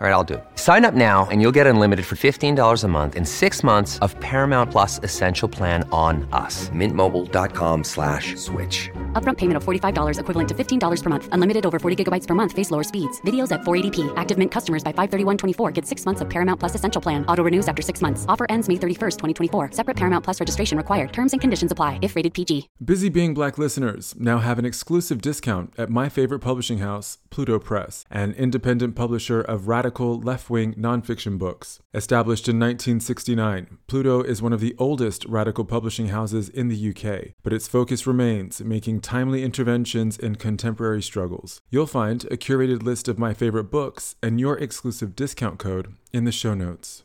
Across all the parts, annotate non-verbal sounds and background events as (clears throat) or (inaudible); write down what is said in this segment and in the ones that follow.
All right, I'll do it. Sign up now and you'll get unlimited for $15 a month in six months of Paramount Plus Essential Plan on us. Mintmobile.com slash switch. Upfront payment of $45 equivalent to $15 per month. Unlimited over 40 gigabytes per month. Face lower speeds. Videos at 480p. Active Mint customers by 531.24 get six months of Paramount Plus Essential Plan. Auto renews after six months. Offer ends May 31st, 2024. Separate Paramount Plus registration required. Terms and conditions apply if rated PG. Busy Being Black listeners now have an exclusive discount at my favorite publishing house, Pluto Press, an independent publisher of radical left-wing nonfiction books. Established in 1969, Pluto is one of the oldest radical publishing houses in the UK, but its focus remains making timely interventions in contemporary struggles. You'll find a curated list of my favorite books and your exclusive discount code in the show notes.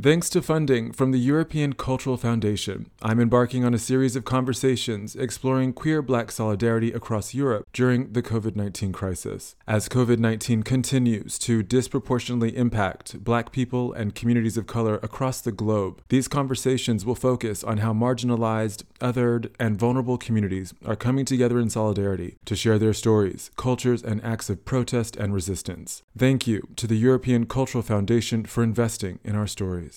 Thanks to funding from the European Cultural Foundation, I'm embarking on a series of conversations exploring queer black solidarity across Europe during the COVID 19 crisis. As COVID 19 continues to disproportionately impact black people and communities of color across the globe, these conversations will focus on how marginalized, othered, and vulnerable communities are coming together in solidarity to share their stories, cultures, and acts of protest and resistance. Thank you to the European Cultural Foundation for investing in our stories.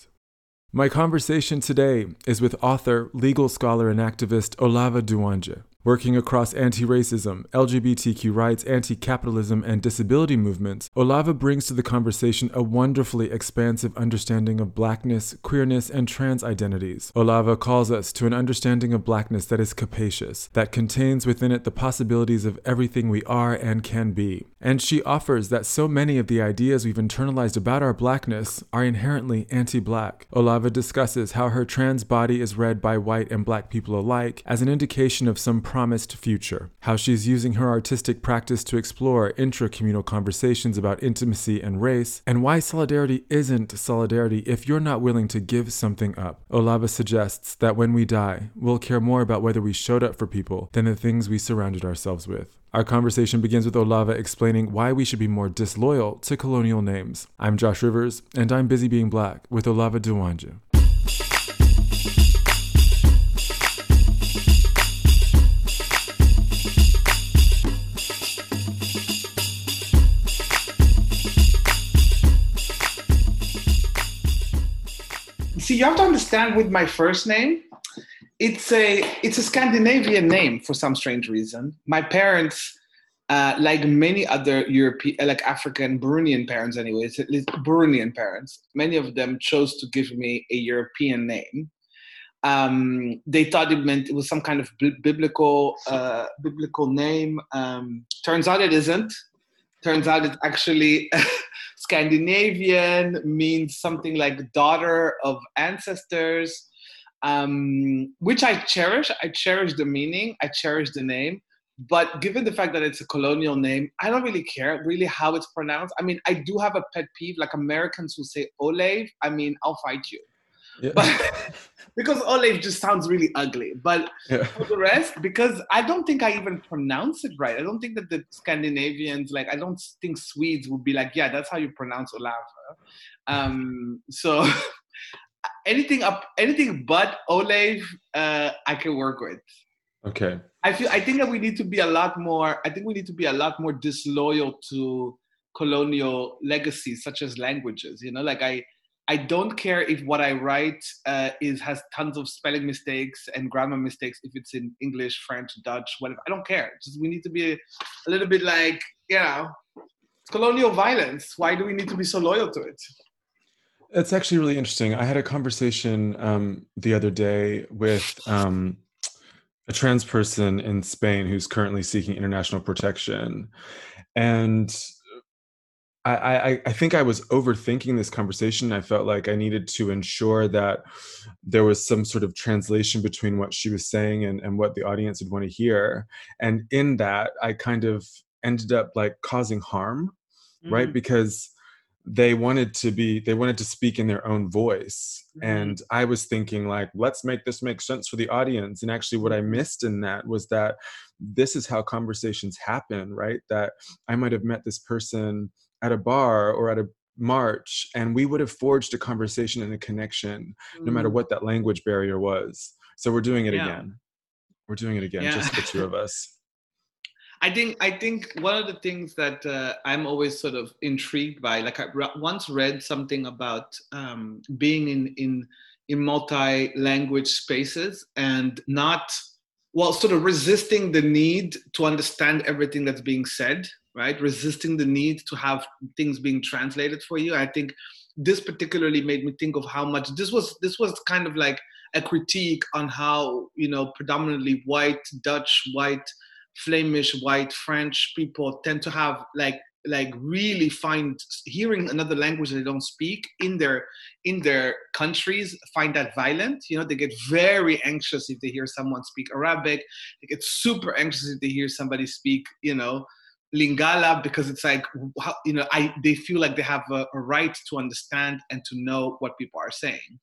My conversation today is with author, legal scholar, and activist Olava Nduwanje. Working across anti racism, LGBTQ rights, anti capitalism, and disability movements, Olava brings to the conversation a wonderfully expansive understanding of blackness, queerness, and trans identities. Olava calls us to an understanding of blackness that is capacious, that contains within it the possibilities of everything we are and can be. And she offers that so many of the ideas we've internalized about our blackness are inherently anti black. Olava discusses how her trans body is read by white and black people alike as an indication of some promised future, how she's using her artistic practice to explore intra communal conversations about intimacy and race, and why solidarity isn't solidarity if you're not willing to give something up. Olava suggests that when we die, we'll care more about whether we showed up for people than the things we surrounded ourselves with. Our conversation begins with Olava explaining why we should be more disloyal to colonial names. I'm Josh Rivers, and I'm busy being black with Olava Nduwanje. See, you have to understand with my first name, it's a it's a Scandinavian name for some strange reason. My parents, uh, like many other European, like African Burundian parents, anyways, at least Burundian parents, many of them chose to give me a European name. Um, they thought it meant it was some kind of bi- biblical uh, biblical name. Um, turns out it isn't. Turns out it's actually (laughs) Scandinavian, means something like daughter of ancestors um, which I cherish. I cherish the meaning, I cherish the name. But given the fact that it's a colonial name, I don't really care really how it's pronounced. I mean, I do have a pet peeve, like Americans who say Olave. I mean, I'll fight you. Yeah. But (laughs) because Olave just sounds really ugly. But yeah. for the rest, because I don't think I even pronounce it right. I don't think that the Scandinavians, like, I don't think Swedes would be like, yeah, that's how you pronounce Olava. Um, so (laughs) anything up anything but Olave, uh, I can work with. Okay. I feel I think that we need to be a lot more. I think we need to be a lot more disloyal to colonial legacies such as languages. You know, like I I don't care if what I write uh, is has tons of spelling mistakes and grammar mistakes if it's in English, French, Dutch, whatever. I don't care. Just we need to be a, little bit like you know, colonial violence. Why do we need to be so loyal to it? It's actually really interesting. I had a conversation um, the other day with um, a trans person in Spain who's currently seeking international protection. And I, I, I, think I was overthinking this conversation. I felt like I needed to ensure that there was some sort of translation between what she was saying and, and what the audience would want to hear. And in that, I kind of ended up like causing harm, Mm-hmm. right? Because they wanted to be they wanted to speak in their own voice Mhm. and i was thinking like let's make this make sense for the audience and actually what i Mm-hmm. missed in that was that this is how conversations happen right that i might have met this person at a bar or at a march and we would have forged a conversation and a connection no matter Mhm. what that language barrier was so we're doing it Yeah. again we're doing it again Yeah. just the two of us (laughs) I think I think one of the things that uh, I'm always sort of intrigued by, like I re- once read something about um, being in in in multi-language spaces and not well, sort of resisting the need to understand everything that's being said, right? Resisting the need to have things being translated for you. I think this particularly made me think of how much this was this was kind of like a critique on how you know predominantly white Dutch white Flemish, white, French people tend to have like like really find hearing another language they don't speak in their in their countries find that violent you know they get very anxious if they hear someone speak arabic they get super anxious if they hear somebody speak you know lingala because it's like you know i they feel like they have a, a right to understand and to know what people are saying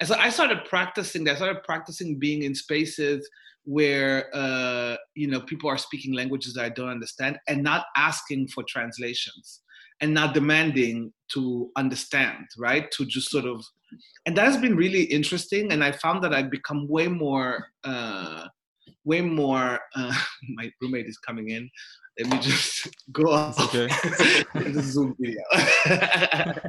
and so i started practicing i started practicing being in spaces where uh, you know people are speaking languages that I don't understand and not asking for translations and not demanding to understand, right? To just sort of, and that has been really interesting. And I found that I've become way more, uh, way more. Uh, (laughs) my roommate is coming in. Let me just (laughs) go off okay. (laughs) the Zoom video. (laughs)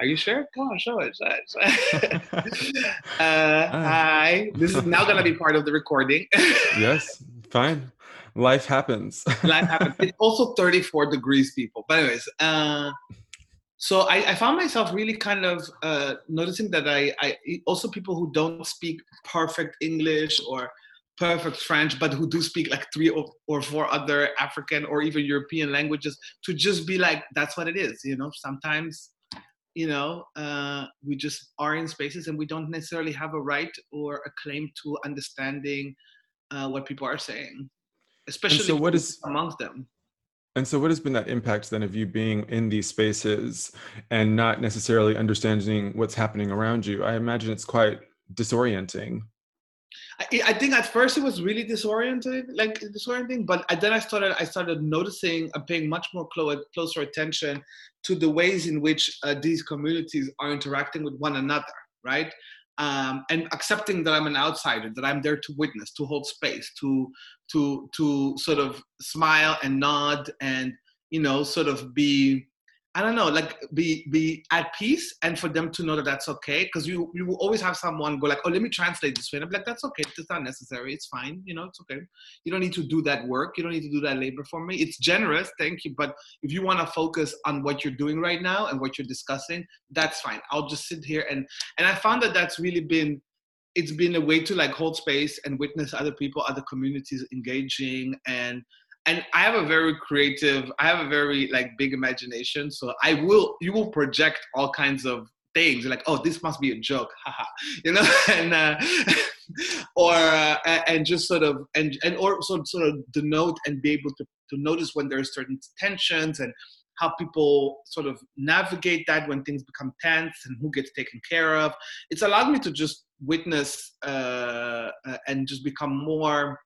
Are you sure? Come on, show it. Show it, show it. uh, hi. This is now gonna be part of the recording. yes fine life happens Life happens. It's also 34 degrees, people. But anyways, uh, so I, I found myself really kind of uh, noticing that I, I also people who don't speak perfect English or perfect French, but who do speak like three or, or four other African or even European languages, to just be like, that's what it is. You know, sometimes, you know, uh, we just are in spaces and we don't necessarily have a right or a claim to understanding uh, what people are saying, especially so what is- amongst them. And so, what has been that impact then of you being in these spaces and not necessarily understanding what's happening around you? I imagine it's quite disorienting. I, think at first it was really disorienting, like disorienting. But then I started, I started noticing and paying much more clo- closer attention to the ways in which uh, these communities are interacting with one another, right? Um, and accepting that I'm an outsider, that I'm there to witness, to hold space, to to to sort of smile and nod, and you know, sort of be I don't know, like be be at peace, and for them to know that that's okay, because you you will always have someone go like, oh, let me translate this way, and I'm like, that's okay, it's not necessary, it's fine, you know, it's okay. You don't need to do that work, you don't need to do that labor for me. It's generous, thank you, but if you want to focus on what you're doing right now and what you're discussing, that's fine. I'll just sit here and and I found that that's really been it's been a way to like hold space and witness other people, other communities engaging and and I have a very creative, I have a very like big imagination. So I will, you will project all kinds of things like, oh, this must be a joke, (laughs) haha, you know, (laughs) and uh, (laughs) or uh, and just sort of and and or sort of denote and be able to to notice when there are certain tensions and how people sort of navigate that when things become tense and who gets taken care of. It's allowed me to just witness uh, uh, and just become more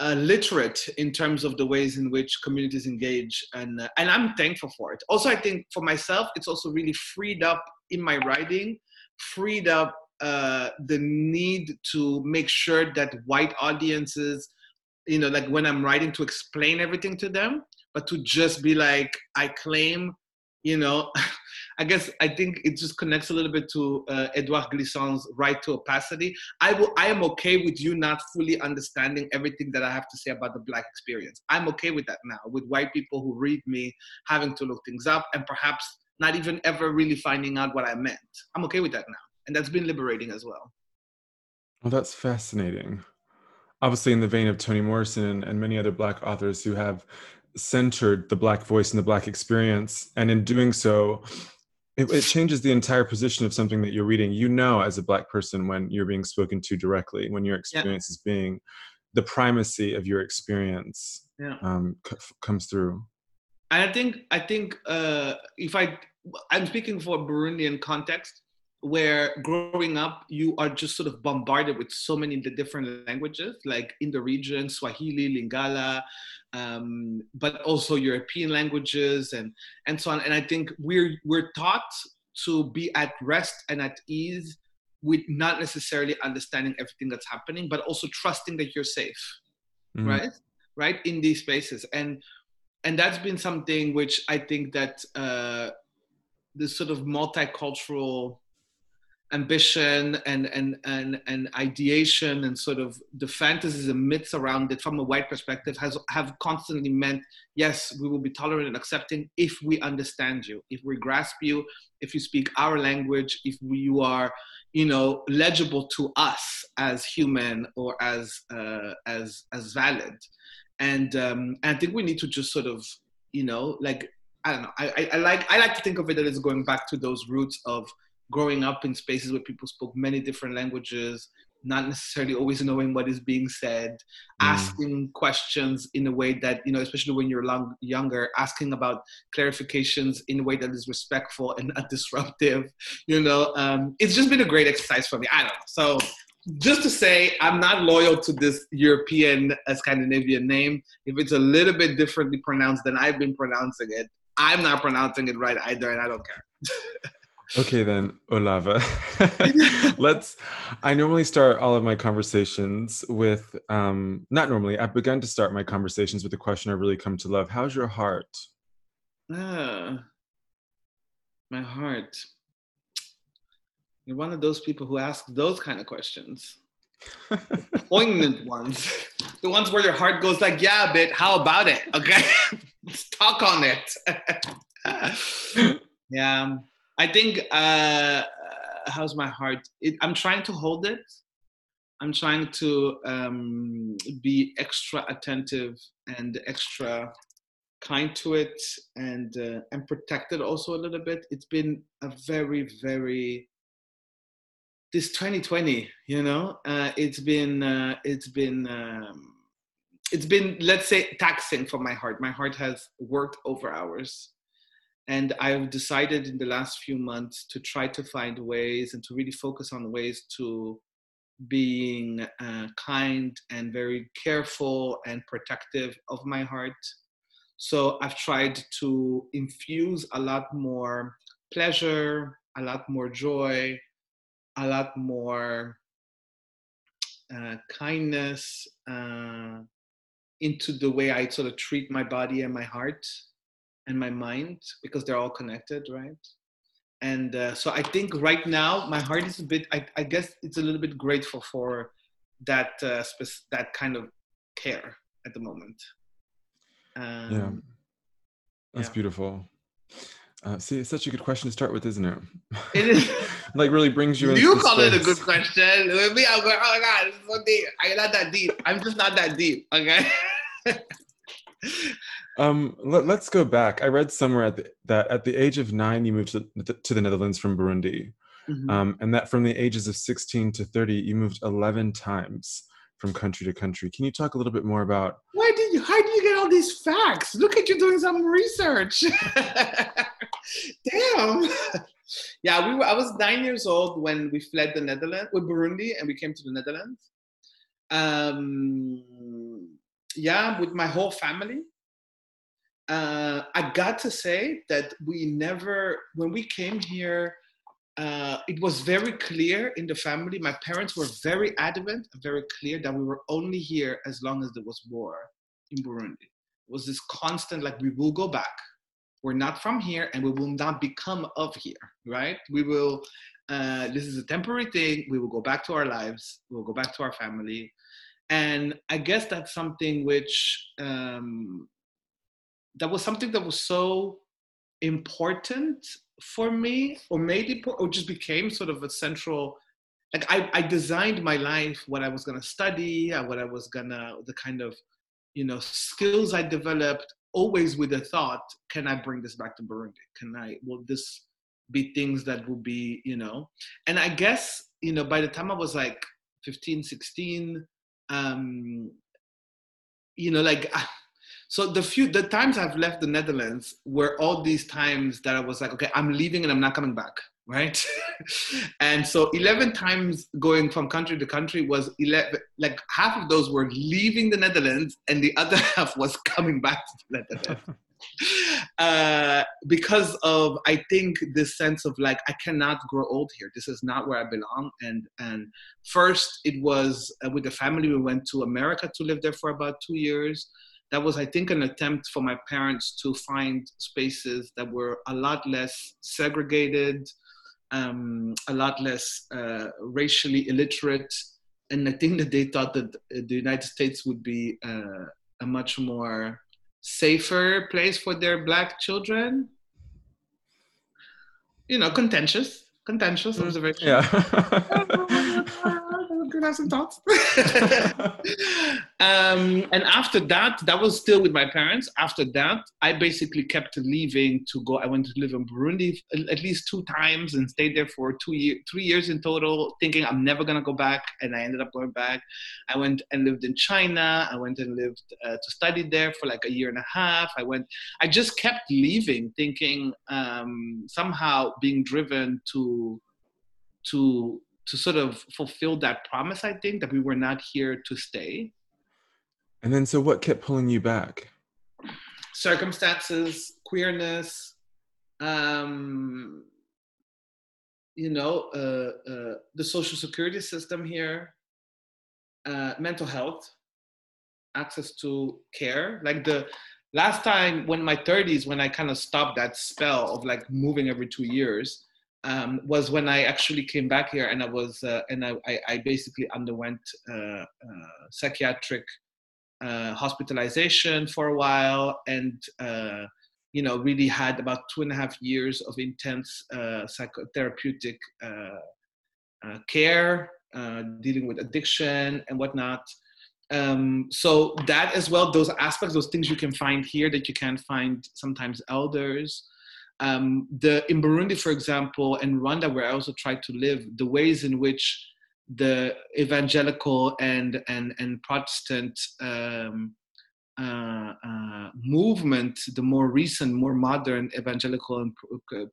uh, literate in terms of the ways in which communities engage, and uh, and I'm thankful for it. Also, I think for myself, it's also really freed up in my writing, freed up uh, the need to make sure that white audiences, you know, like when I'm writing, to explain everything to them, but to just be like, I claim, you know. (laughs) I guess I think it just connects a little bit to uh, Edouard Glissant's right to opacity. I will. I am okay with you not fully understanding everything that I have to say about the Black experience. I'm okay with that now. With white people who read me having to look things up and perhaps not even ever really finding out what I meant. I'm okay with that now, and that's been liberating as well. Well, that's fascinating. Obviously, in the vein of Toni Morrison and many other Black authors who have centered the Black voice and the Black experience, and in doing so, it, it, changes the entire position of something that you're reading. You know, as a Black person, when you're being spoken to directly, when your experience yeah. is being the primacy of your experience yeah. um, c- comes through. And I think I think uh, if I I'm speaking for Burundian context, where growing up you are just sort of bombarded with so many different languages, like in the region, Swahili, Lingala, um, but also European languages and and so on. And I think we're we're taught to be at rest and at ease with not necessarily understanding everything that's happening, but also trusting that you're safe, mm-hmm. right? Right in these spaces, and and that's been something which I think that uh, this sort of multicultural ambition and, and, and, and ideation and sort of the fantasies and myths around it from a white perspective has have constantly meant yes we will be tolerant and accepting if we understand you if we grasp you if you speak our language if we, you are you know legible to us as human or as uh, as as valid. And um, and I think we need to just sort of you know like I don't know I, I, I like I like to think of it as going back to those roots of growing up in spaces where people spoke many different languages not necessarily always knowing what is being said mm. asking questions in a way that you know especially when you're long, younger asking about clarifications in a way that is respectful and not (laughs) disruptive you know um, it's just been a great exercise for me i don't know so just to say, I'm not loyal to this European uh, Scandinavian name. If it's a little bit differently pronounced than I've been pronouncing it, I'm not pronouncing it right either, and I don't care. (laughs) okay, then, Olava. (laughs) (laughs) Let's. I normally start all of my conversations with, um, not normally, I've begun to start my conversations with the question I really come to love How's your heart? Ah, my heart. You're one of those people who ask those kind of questions. (laughs) Poignant ones. The ones where your heart goes like, yeah, but how about it? Okay. Let's talk on it. yeah. I think uh how's my heart? It, I'm trying to hold it. I'm trying to um, be extra attentive and extra kind to it and uh, and protect it also a little bit. It's been a very very this 2020 you know uh, it's been uh, it's been um, it's been let's say taxing for my heart my heart has worked over hours and i've decided in the last few months to try to find ways and to really focus on ways to being uh, kind and very careful and protective of my heart. So i've tried to infuse a lot more pleasure a lot more joy a lot more uh, kindness uh, into the way I sort of treat my body and my heart and my mind because they're all connected, right? And uh, so I think right now my heart is a bit. I, I guess it's a little bit grateful for that uh, spe- that kind of care at the moment. Um, yeah, that's yeah. beautiful. Uh, see, it's such a good question to start with, isn't it? It is. (laughs) like really brings you. You call space. it a good question. (laughs) With me, I'm going, oh my god, it's so deep. I'm not that deep. I'm just not that deep. Okay. (laughs) um, let, us go back. I read somewhere at the, that at the age of nine, you moved to, to the Netherlands from Burundi, mm-hmm. um, and that from the ages of 16 to 30, you moved 11 times from country to country. Can you talk a little bit more about? Why did you? How did you get all these facts? Look at you doing some research. (laughs) Damn. yeah, we were. I was nine years old when we fled the Netherlands, with Burundi, and we came to the Netherlands. Um, yeah, with my whole family. Uh, I got to say that we never, when we came here, uh, it was very clear in the family. My parents were very adamant, very clear that we were only here as long as there was war in Burundi. It was this constant, like, we will go back. We're not from here and we will not become of here, right? We will, uh, this is a temporary thing. We will go back to our lives. We'll go back to our family. And I guess that's something which, um, that was something that was so important for me or it or just became sort of a central like I, I designed my life what i was to study uh, what i was to the kind of you know skills i developed always with the thought can i bring this back to burundi can i will this be things that will be you know and i guess you know by the time i was like 15 16 um, you know, like. So the few the times I've left the Netherlands were all these times that I was like, okay, I'm leaving and I'm not coming back, right? (laughs) and so 11 times going from country to country was 11, like half of those were leaving the Netherlands and the other (laughs) half was coming back to the Netherlands. (laughs) uh, because of I think this sense of like I cannot grow old here. This is not where I belong. And and first it was uh, with the family we went to America to live there for about two years. That was I think an attempt for my parents to find spaces that were a lot less segregated, um, a lot less uh, racially illiterate. And I think that they thought that the United States would be uh, a much more safer place for their black children. You know, contentious, contentious observation. Yeah. (laughs) could have some thoughts. um, and after that, that was still with my parents. After that, I basically kept leaving to go. I went to live in Burundi at least two times and stayed there for two years, three years in total, thinking I'm never gonna go back. And I ended up going back. I went and lived in China. I went and lived uh, to study there for like a year and a half. I went. I just kept leaving, thinking um, somehow being driven to to to sort of fulfill that promise, I think, that we were not here to stay. And then, so what kept pulling you back? Circumstances, queerness, um, you know, uh, uh, the social security system here, uh, mental health, access to care. Like the last time when my 30s, when I kind of stopped that spell of like moving every two years, um, was when I actually came back here and I was uh, and I, I, basically underwent uh, uh, psychiatric uh, hospitalization for a while and uh, you know really had about two and a half years of intense psychotherapeutic care dealing with addiction and whatnot. Um, so that as well, those aspects, those things you can find here that you can't find sometimes elders um, the in Burundi, for example, and Rwanda, where I also tried to live, the ways in which the evangelical and and and Protestant um, uh, uh, movement, the more recent, more modern evangelical and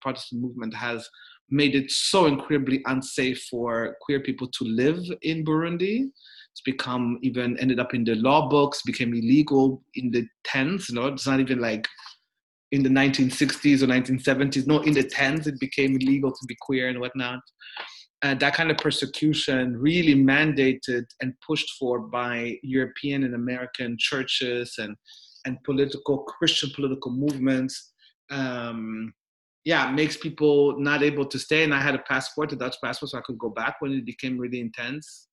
Protestant movement, has made it so incredibly unsafe for queer people to live in Burundi. It's become even ended up in the law books, became illegal in the tens. You know, it's not even like in the 1960s or 1970s. No, in the 10s, it became illegal to be queer and whatnot. And that kind of persecution really mandated and pushed for by European and American churches and, and political, Christian political movements. Um, yeah, makes people not able to stay. And I had a passport, a Dutch passport, so I could go back when it became really intense.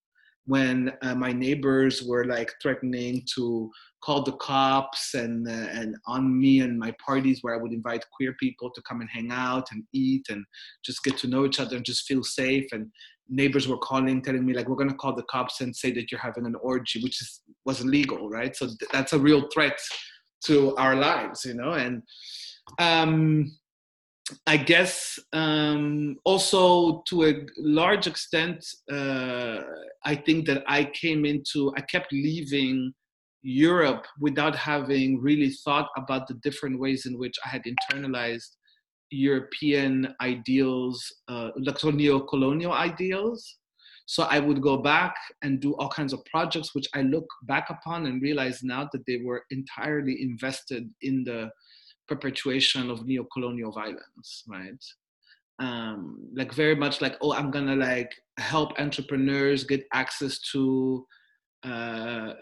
When uh, my neighbors were like threatening to call the cops and uh, and on me and my parties where I would invite queer people to come and hang out and eat and just get to know each other and just feel safe. And neighbors were calling telling me like we're going to call the cops and say that you're having an orgy which is was illegal right? So th- that's a real threat to our lives you know? And um I guess um, also to a large extent, uh, I think that I came into, I kept leaving Europe without having really thought about the different ways in which I had internalized European ideals, uh, neo-colonial ideals. So I would go back and do all kinds of projects, which I look back upon and realize now that they were entirely invested in the perpetuation of neo-colonial violence, right? Um, like very much like, oh, I'm gonna like help entrepreneurs get access to uh,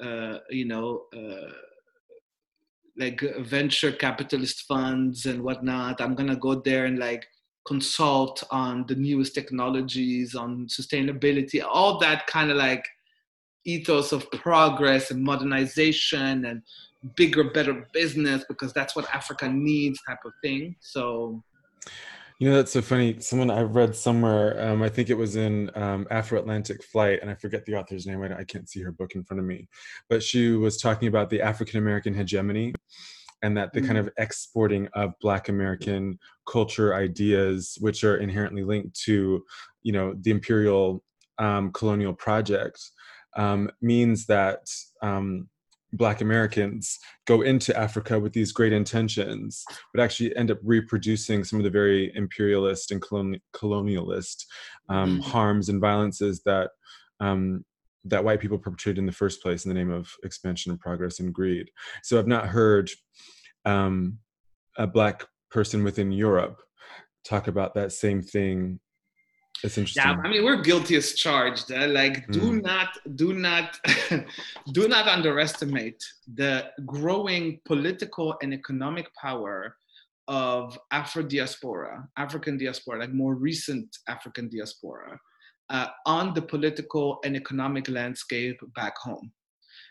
uh, you know, uh, like venture capitalist funds and whatnot. I'm gonna go there and like consult on the newest technologies, on sustainability, all that kind of like ethos of progress and modernization and bigger, better business because that's what Africa needs, type of thing. So you know, that's so funny. Someone I read somewhere, um, I think it was in um, Afro Atlantic Flight, and I forget the author's name. I, I can't see her book in front of me, but she was talking about the African American hegemony and that the kind mm. of exporting of Black American culture ideas, which are inherently linked to, you know, the imperial um, colonial project, um, means that um, Black Americans go into Africa with these great intentions, but actually end up reproducing some of the very imperialist and coloni- colonialist um, mm-hmm. harms and violences that um, that white people perpetrated in the first place in the name of expansion and progress and greed. So I've not heard um, a black person within Europe talk about that same thing interesting. Yeah, I mean, we're guilty as charged. Uh, like, mm. do not, do not, (laughs) do not underestimate the growing political and economic power of Afro diaspora, African diaspora, like more recent African diaspora, uh, on the political and economic landscape back home.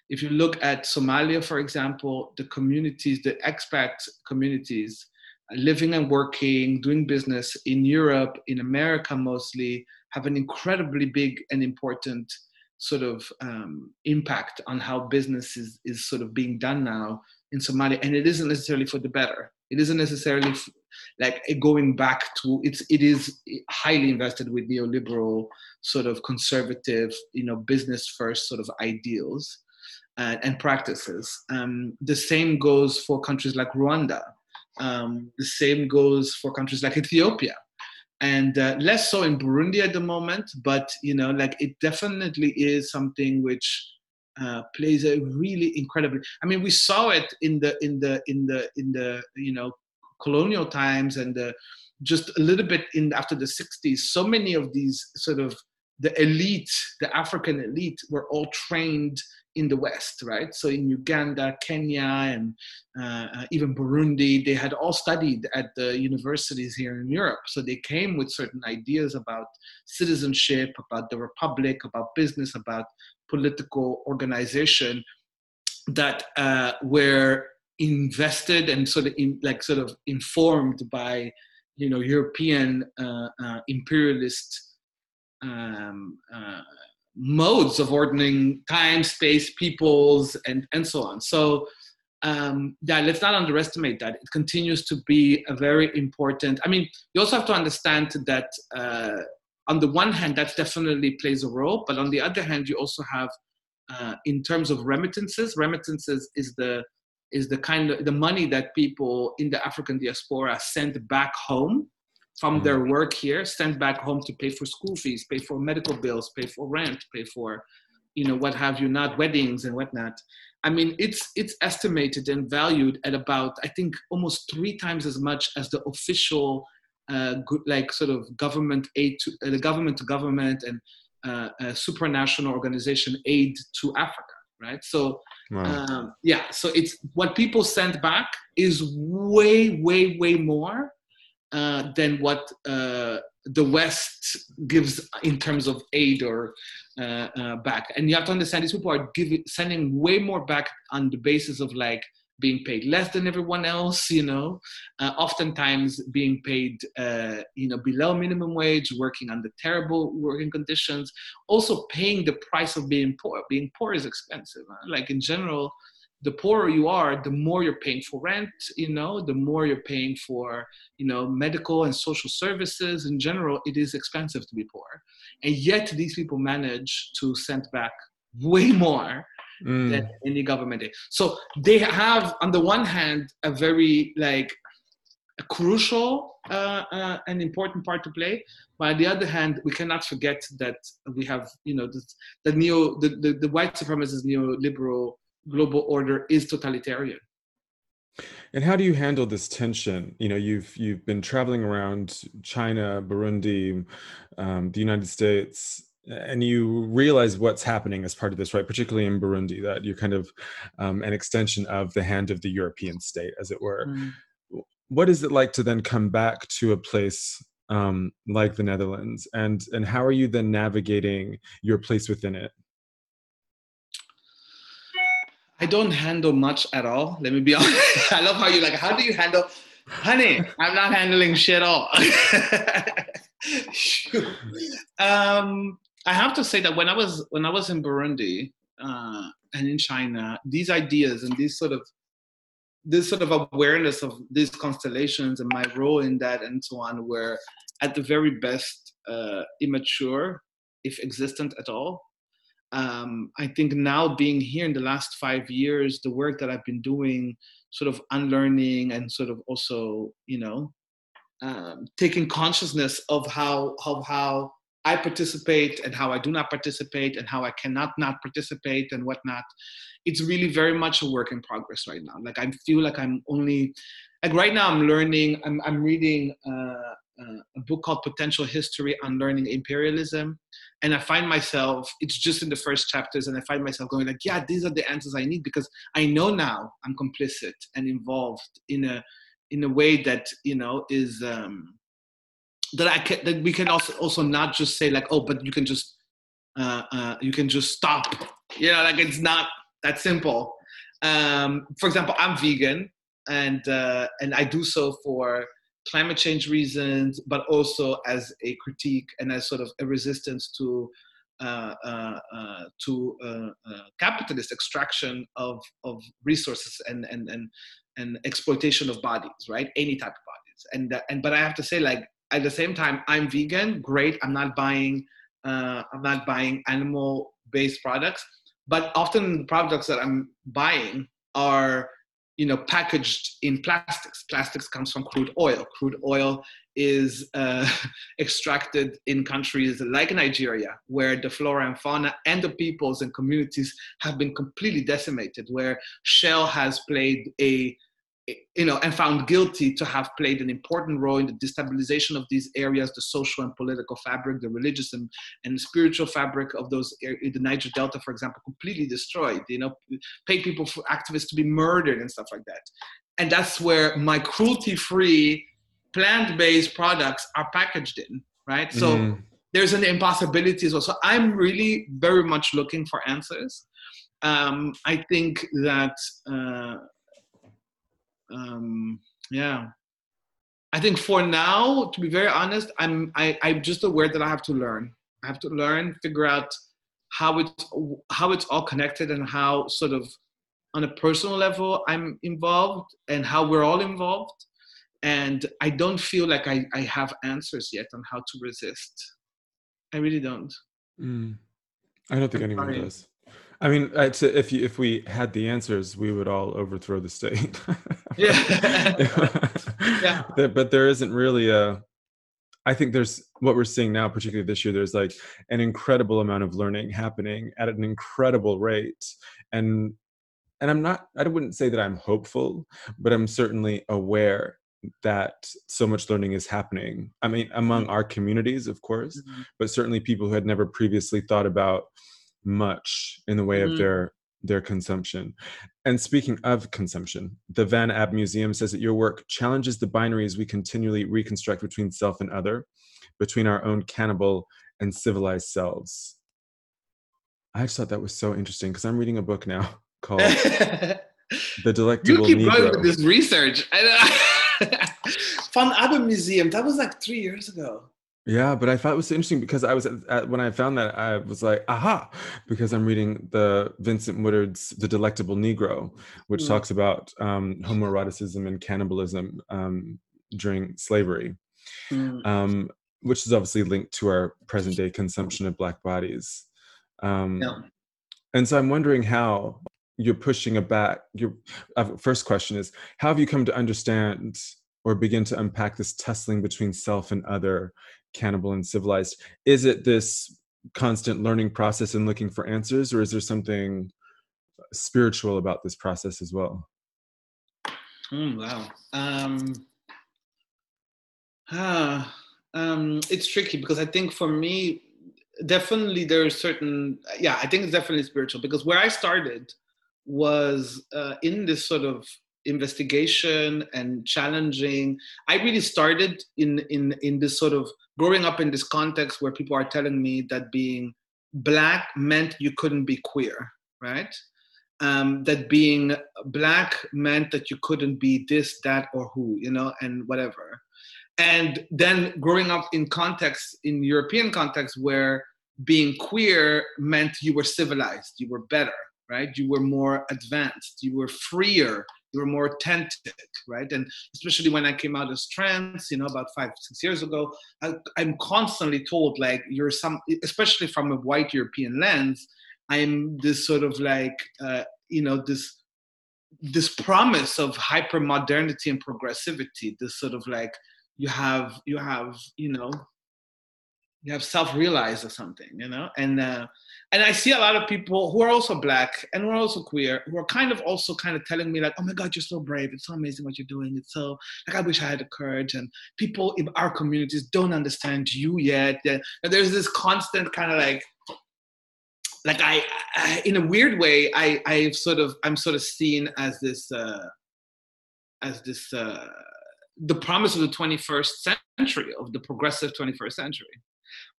If you look at Somalia, for example, the communities, the expat communities living and working, doing business in Europe, in America mostly, have an incredibly big and important sort of um, impact on how business is, is sort of being done now in Somalia. And it isn't necessarily for the better. It isn't necessarily f- like going back to it's it is highly invested with neoliberal sort of conservative you know business first sort of ideals uh, and practices um, the same goes for countries like rwanda um, the same goes for countries like Ethiopia, and uh, less so in Burundi at the moment. But you know, like it definitely is something which uh, plays a really incredibly. I mean, we saw it in the in the in the in the you know colonial times and the, just a little bit in after the 60s. So many of these sort of the elite, the African elite, were all trained in the West, right? So in Uganda, Kenya, and uh, uh, even Burundi, they had all studied at the universities here in Europe. So they came with certain ideas about citizenship, about the republic, about business, about political organization that uh, were invested and sort of in, like sort of informed by you know European uh, uh, imperialist um, uh, modes of ordering time, space, peoples, and, and so on. So um, yeah, let's not underestimate that. It continues to be a very important. I mean, you also have to understand that uh, on the one hand, that definitely plays a role, but on the other hand, you also have, uh, in terms of remittances, remittances is the is the kind of the money that people in the African diaspora send back home from their mm. work here sent back home to pay for school fees pay for medical bills pay for rent pay for you know what have you not weddings and whatnot i mean it's it's estimated and valued at about i think almost three times as much as the official uh, like sort of government aid to uh, the government to government and uh, supranational organization aid to africa right so wow. um, yeah so it's what people send back is way way way more uh, than what uh, the West gives in terms of aid or uh, uh, back. And you have to understand these people are giving, sending way more back on the basis of like being paid less than everyone else, you know, uh, oftentimes being paid, you know, below minimum wage, working under terrible working conditions, also paying the price of being poor. Being poor is expensive. Huh? Like in general, the poorer you are, the more you're paying for rent, you know, the more you're paying for, you know, medical and social services. In general, it is expensive to be poor. And yet these people manage to send back way more mm. than any government. did. So they have, on the one hand, a very like a crucial uh, uh, and important part to play. But on the other hand, we cannot forget that we have, you know, the, the neo, the, the, the white supremacist neoliberal global order is totalitarian. And how do you handle this tension? You know, you've you've been traveling around China, Burundi, um, the United States, and you realize what's happening as part of this, right? Particularly in Burundi, that you're kind of um, an extension of the hand of the European state, as it were. Mm. What is it like to then come back to a place um, like the Netherlands, and and how are you then navigating your place within it? I don't handle much at all. Let me be (laughs) honest. I love how you like. How do you handle, honey? I'm not handling shit all. (laughs) um, I have to say that when I was when I was in Burundi uh, and in China, these ideas and these sort of this sort of awareness of these constellations and my role in that and so on were at the very best uh, immature, if existent at all. Um, I think now being here in the last five years, the work that I've been doing, sort of unlearning and sort of also, you know, um, taking consciousness of how of how I participate and how I do not participate and how I cannot not participate and whatnot. It's really very much a work in progress right now. Like I feel like I'm only like right now I'm learning. I'm I'm reading uh, uh, a book called Potential History Unlearning Imperialism, and I find myself. It's just in the first chapters, and I find myself going like, yeah, these are the answers I need because I know now I'm complicit and involved in a in a way that you know is. Um, that I can that we can also also not just say like oh but you can just uh, uh, you can just stop you know like it's not that simple. Um, for example, I'm vegan and uh, and I do so for climate change reasons, but also as a critique and as sort of a resistance to uh, uh, uh, to uh, uh, capitalist extraction of of resources and and and and exploitation of bodies, right? Any type of bodies, and uh, and but I have to say, like at the same time, I'm vegan. Great, I'm not buying I'm not buying animal based products, but often the products that I'm buying are you know, packaged in plastics. Plastics comes from crude oil. Crude oil is uh, (laughs) extracted in countries like Nigeria, where the flora and fauna and the peoples and communities have been completely decimated, where Shell has played a you know, and found guilty to have played an important role in the destabilization of these areas, the social and political fabric, the religious and, and spiritual fabric of those, the Niger Delta, for example, completely destroyed, you know, paid people for activists to be murdered and stuff like that. And that's where my cruelty-free, plant-based products are packaged in, right? So mm. there's an impossibility as well. So I'm really very much looking for answers. Um, I think that uh, um, yeah. I think for now to be very honest i'm I, i'm just aware that i have to learn. I have to learn figure out how it's how it's all connected and how sort of on a personal level i'm involved and how we're all involved. And i don't feel like i, I have answers yet on how to resist. I really don't. Mm. i don't think anyone does I mean, if you, if we had the answers, we would all overthrow the state. yeah. (laughs) yeah. But there isn't really a. I think there's what we're seeing now, particularly this year. There's like an incredible amount of learning happening at an incredible rate, and and I'm not. I wouldn't say that I'm hopeful, but I'm certainly aware that so much learning is happening. I mean, among mm-hmm. our communities, of course, mm-hmm. but certainly people who had never previously thought about much in the way mm-hmm. of their their consumption. And speaking of consumption, the Van Abbemuseum says that your work challenges the binaries we continually reconstruct between self and other, between our own cannibal and civilized selves. I just thought that was so interesting because I'm reading a book now (laughs) called (laughs) The Delectable You keep Negro. going with this research. (laughs) Van Abbemuseum, that was like three years ago. Yeah, but I thought it was interesting because I was at, at, when I found that I was like, aha, because I'm reading the Vincent Woodard's The Delectable Negro, which mm. talks about um, homoeroticism and cannibalism um, during slavery, mm. um, which is obviously linked to our present day consumption of Black bodies. Um, yeah. And so I'm wondering how you're pushing a back. Your uh, first question is, how have you come to understand or begin to unpack this tussling between self and other cannibal and civilized. Is it this constant learning process and looking for answers or is there something spiritual about this process as well? Mm, wow. Um, ah, um, it's tricky because i think for me definitely there are certain yeah i think it's definitely spiritual because where i started was uh, in this sort of investigation and challenging. I really started in in in this sort of growing up in this context where people are telling me that being black meant you couldn't be queer right? Um, that being black meant that you couldn't be this that or who you know and whatever. And then growing up in context in european context where being queer meant you were civilized you were better right? You were more advanced you were freer you were more authentic, right? And especially when I came out as trans, you know, about five, six years ago, I, am constantly told like you're some, especially from a white European lens, I'm this sort of like uh, you know this this promise of hyper modernity and progressivity. This sort of like you have you have you know you have self-realized or something you know? And uh, and i see a lot of people who are also black and who are also queer who are kind of also kind of telling me like oh my god you're so brave. It's so amazing what you're doing. It's so like i wish i had the courage. And people in our communities don't understand you yet. And there's this constant kind of like like I, I, in a weird way i i've sort of i'm sort of seen as this uh as this uh the promise of the 21st century of the progressive 21st century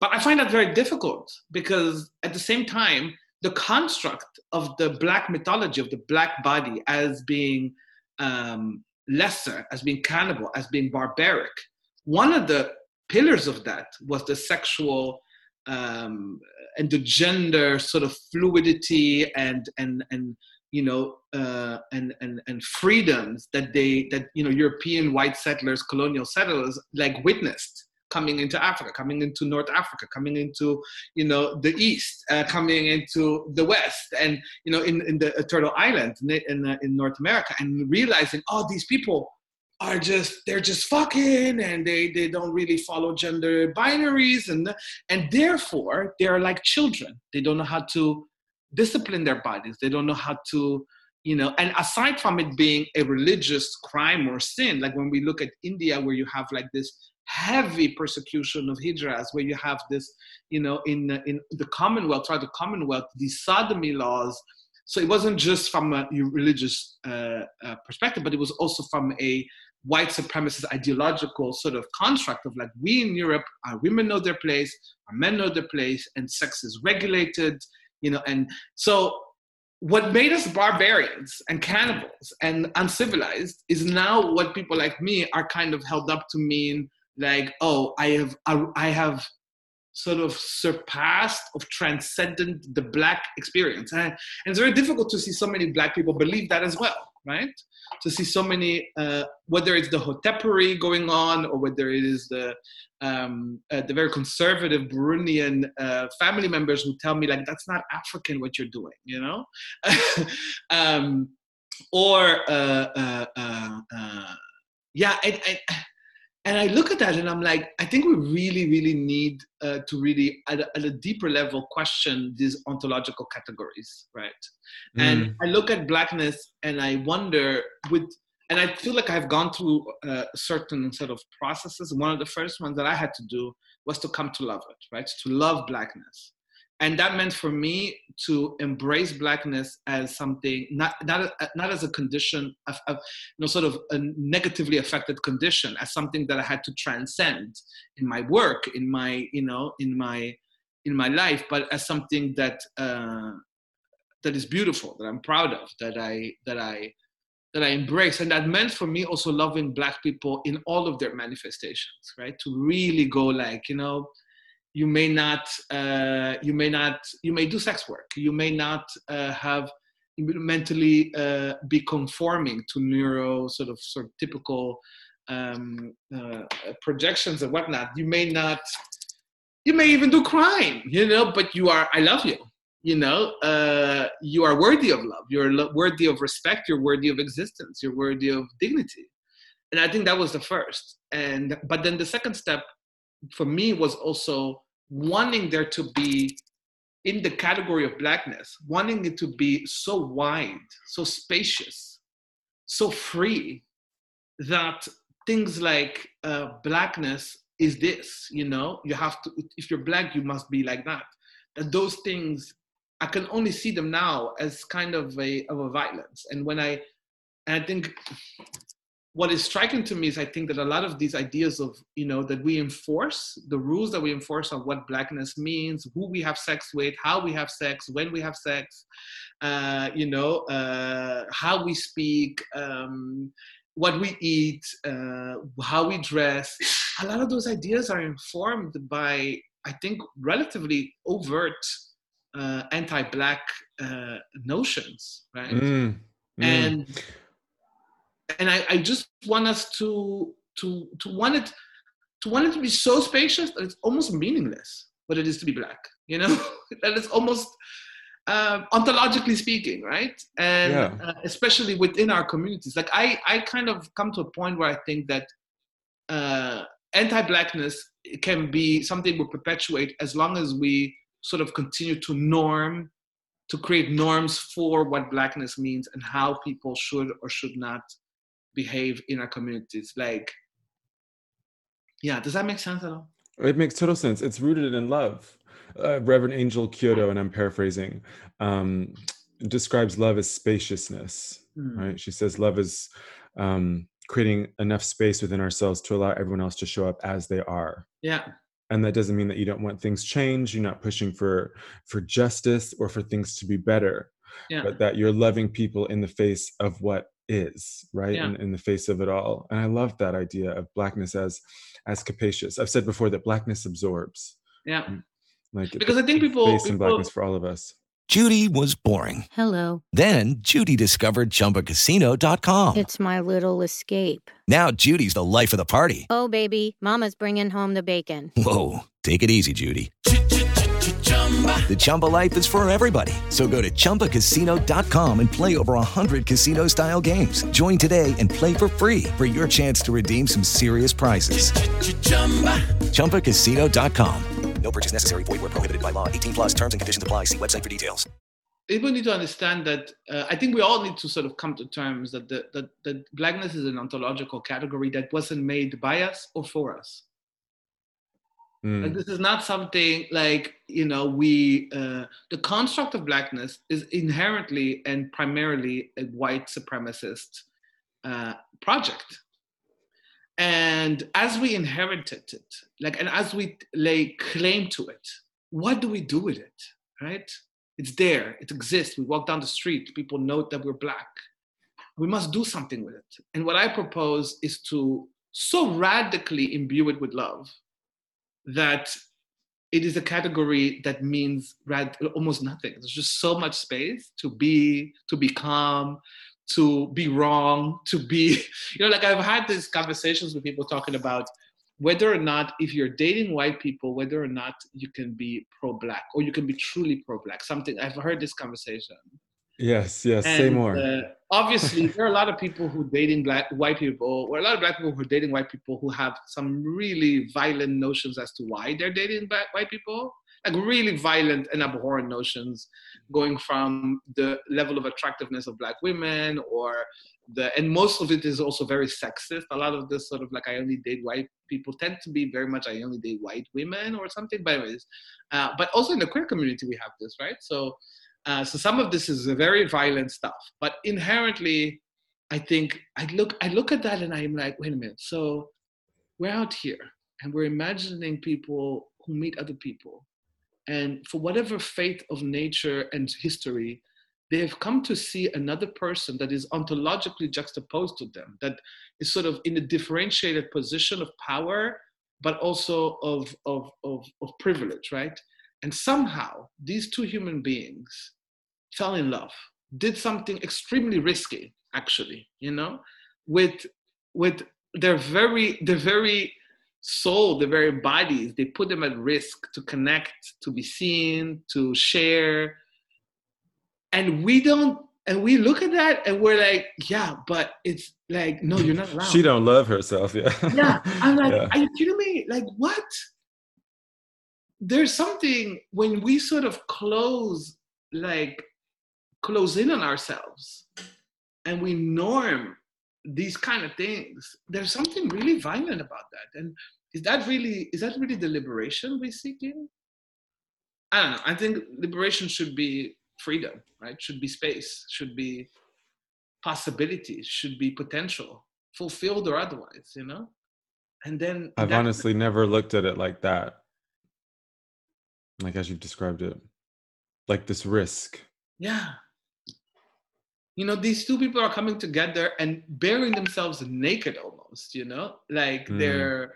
but I find that very difficult because at the same time, the construct of the black mythology, of the black body as being um, lesser, as being cannibal, as being barbaric, one of the pillars of that was the sexual um, and the gender sort of fluidity and and and you know uh, and and and freedoms that they that you know European white settlers, colonial settlers like witnessed coming into Africa, coming into North Africa, coming into you know the East, uh, coming into the West, and you know in, in the Turtle Island in in, uh, in North America, and realizing oh these people are just they're just fucking and they they don't really follow gender binaries and and therefore they're like children. They don't know how to discipline their bodies. They don't know how to you know and aside from it being a religious crime or sin like when we look at india where you have like this heavy persecution of hijras, where you have this, you know, in in the Commonwealth, throughout the Commonwealth, these sodomy laws. So it wasn't just from a religious uh, uh, perspective, but it was also from a white supremacist ideological sort of construct of like we in Europe, our women know their place, our men know their place, and sex is regulated, you know, and so what made us barbarians and cannibals and uncivilized is now what people like me are kind of held up to mean like oh i have I, have sort of surpassed of transcended the black experience. And, and, it's very difficult to see so many black people believe that as well right? To see so many uh, whether it's the hotepery going on or whether it is the um, uh, the very conservative burundian uh, family members who tell me like that's not african what you're doing you know? (laughs) Um, or uh, uh, uh, yeah I, I, and I look at that and I'm like, I think we really, really need uh, to really, at a, at a, deeper level, question these ontological categories, right? Mm. And I look at blackness and I wonder, with, and I feel like I've gone through uh, certain sort of processes. One of the first ones that I had to do was to come to love it, right? To love blackness and that meant for me to embrace blackness as something not not not as a condition of, of, you know sort of a negatively affected condition as something that i had to transcend in my work in my you know in my in my life but as something that uh, that is beautiful that i'm proud of that i that i that I embrace. And that meant for me also loving Black people in all of their manifestations, right? To really go like, you know, you may not uh, you may not you may do sex work. You may not uh, have mentally uh, be conforming to neuro sort of sort of typical um, uh, projections and whatnot. You may not you may even do crime you know but you are i love you you know uh, you are worthy of love. You're lo- worthy of respect. You're worthy of existence. You're worthy of dignity. And i think that was the first. And but then the second step for me was also wanting there to be in the category of blackness wanting it to be so wide so spacious so free that things like uh, blackness is this you know? You have to if you're black you must be like that. That those things i can only see them now as kind of a of a violence. And when i and i think what is striking to me is I think that a lot of these ideas of, you know, that we enforce, the rules that we enforce of what blackness means, who we have sex with, how we have sex, when we have sex, uh, you know, uh, how we speak, um, what we eat, uh, how we dress, a lot of those ideas are informed by, I think, relatively overt uh, anti-black uh, notions, right? Mm, mm. And and I, I just want us to to to want it to want it to be so spacious that it's almost meaningless what it is to be black. You know, (laughs) that it's almost uh, ontologically speaking, right? And Yeah. uh, especially within our communities. Like I, I kind of come to a point where I think that uh, anti-blackness can be something we perpetuate as long as we sort of continue to norm, to create norms for what blackness means and how people should or should not behave in our communities. Like, yeah, does that make sense at all? It makes total sense. It's rooted in love. Uh, Reverend Angel Kyodo, and I'm paraphrasing, um, describes love as spaciousness. Hmm. Right? She says love is um, creating enough space within ourselves to allow everyone else to show up as they are. Yeah, And that doesn't mean that you don't want things changed. You're not pushing for for justice or for things to be better, yeah, but that you're loving people in the face of what is right Yeah. in, in the face of it all and i love that idea of blackness as as capacious i've said before that blackness absorbs yeah. Mm. like Because I think people- face and people- blackness for all of us Judy was boring. Hello. Then Judy discovered ChumbaCasino.com. It's my little escape. Now Judy's the life of the party. Oh, baby, Mama's bringing home the bacon. Whoa, take it easy, Judy. The Chumba life is for everybody. So go to ChumbaCasino.com and play over 100 casino style games. Join today and play for free for your chance to redeem some serious prizes. ChumbaCasino.com. No purchase necessary. Void where prohibited by law. 18 plus terms and conditions apply. See website for details. people need to understand that uh, I think we all need to sort of come to terms that the, that that blackness is an ontological category that wasn't made by us or for us. Mm. Like this is not something like you know we uh, the construct of blackness is inherently and primarily a white supremacist uh, project. And as we inherited it, like and as we lay claim to it, what do we do with it? Right? It's there, it exists. We walk down the street, people note that we're black. We must do something with it. And what I propose is to so radically imbue it with love that it is a category that means rad- almost nothing. There's just so much space to be, to become, to be wrong, to be, (laughs) you know, like I've had these conversations with people talking about whether or not, if you're dating white people, whether or not you can be pro black or you can be truly pro black. Something I've heard this conversation. Yes yes say more uh, obviously, there are a lot of people who dating black white people, or a lot of black people who are dating white people who have some really violent notions as to why they're dating black white people, like really violent and abhorrent notions, going from the level of attractiveness of black women, or the and most of it is also very sexist. A lot of this sort of like I only date white people tend to be very much I only date white women or something. But anyways, uh, but also in the queer community we have this, right? So. Uh, so some of this is very violent stuff, but inherently, I think I look I look at that and I'm like, wait a minute. So we're out here and we're imagining people who meet other people, and for whatever fate of nature and history, they have come to see another person that is ontologically juxtaposed to them, that is sort of in a differentiated position of power, but also of of of, of privilege, right? And somehow these two human beings fell in love, did something extremely risky, actually, you know, with with their very their very soul, their very bodies, they put them at risk to connect, to be seen, to share. And we don't and we look at that and we're like, yeah, but it's like, no, you're not allowed. (laughs) she don't love herself yeah Yeah, I'm (laughs) like, Yeah. are you kidding me? Like, what? There's something when we sort of close, like, close in on ourselves and we norm these kind of things. There's something really violent about that. And is that really is that really the liberation we're seeking? I don't know. I think liberation should be freedom, right? Should be space, should be possibilities, should be potential, fulfilled or otherwise, you know? And then i've honestly never looked at it like that like as you've described it like this risk Yeah. You know, these two people are coming together and burying themselves naked almost, you know? Like Mm. they're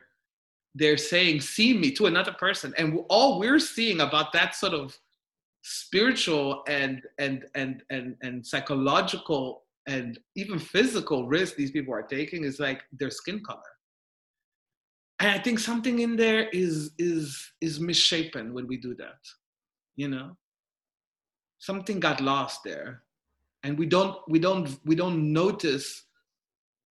they're saying, see me to another person. And all we're seeing about that sort of spiritual and and and and and psychological and even physical risk these people are taking is like their skin color. And I think something in there is is is misshapen when we do that, you know? something got lost there. And we don't we don't we don't notice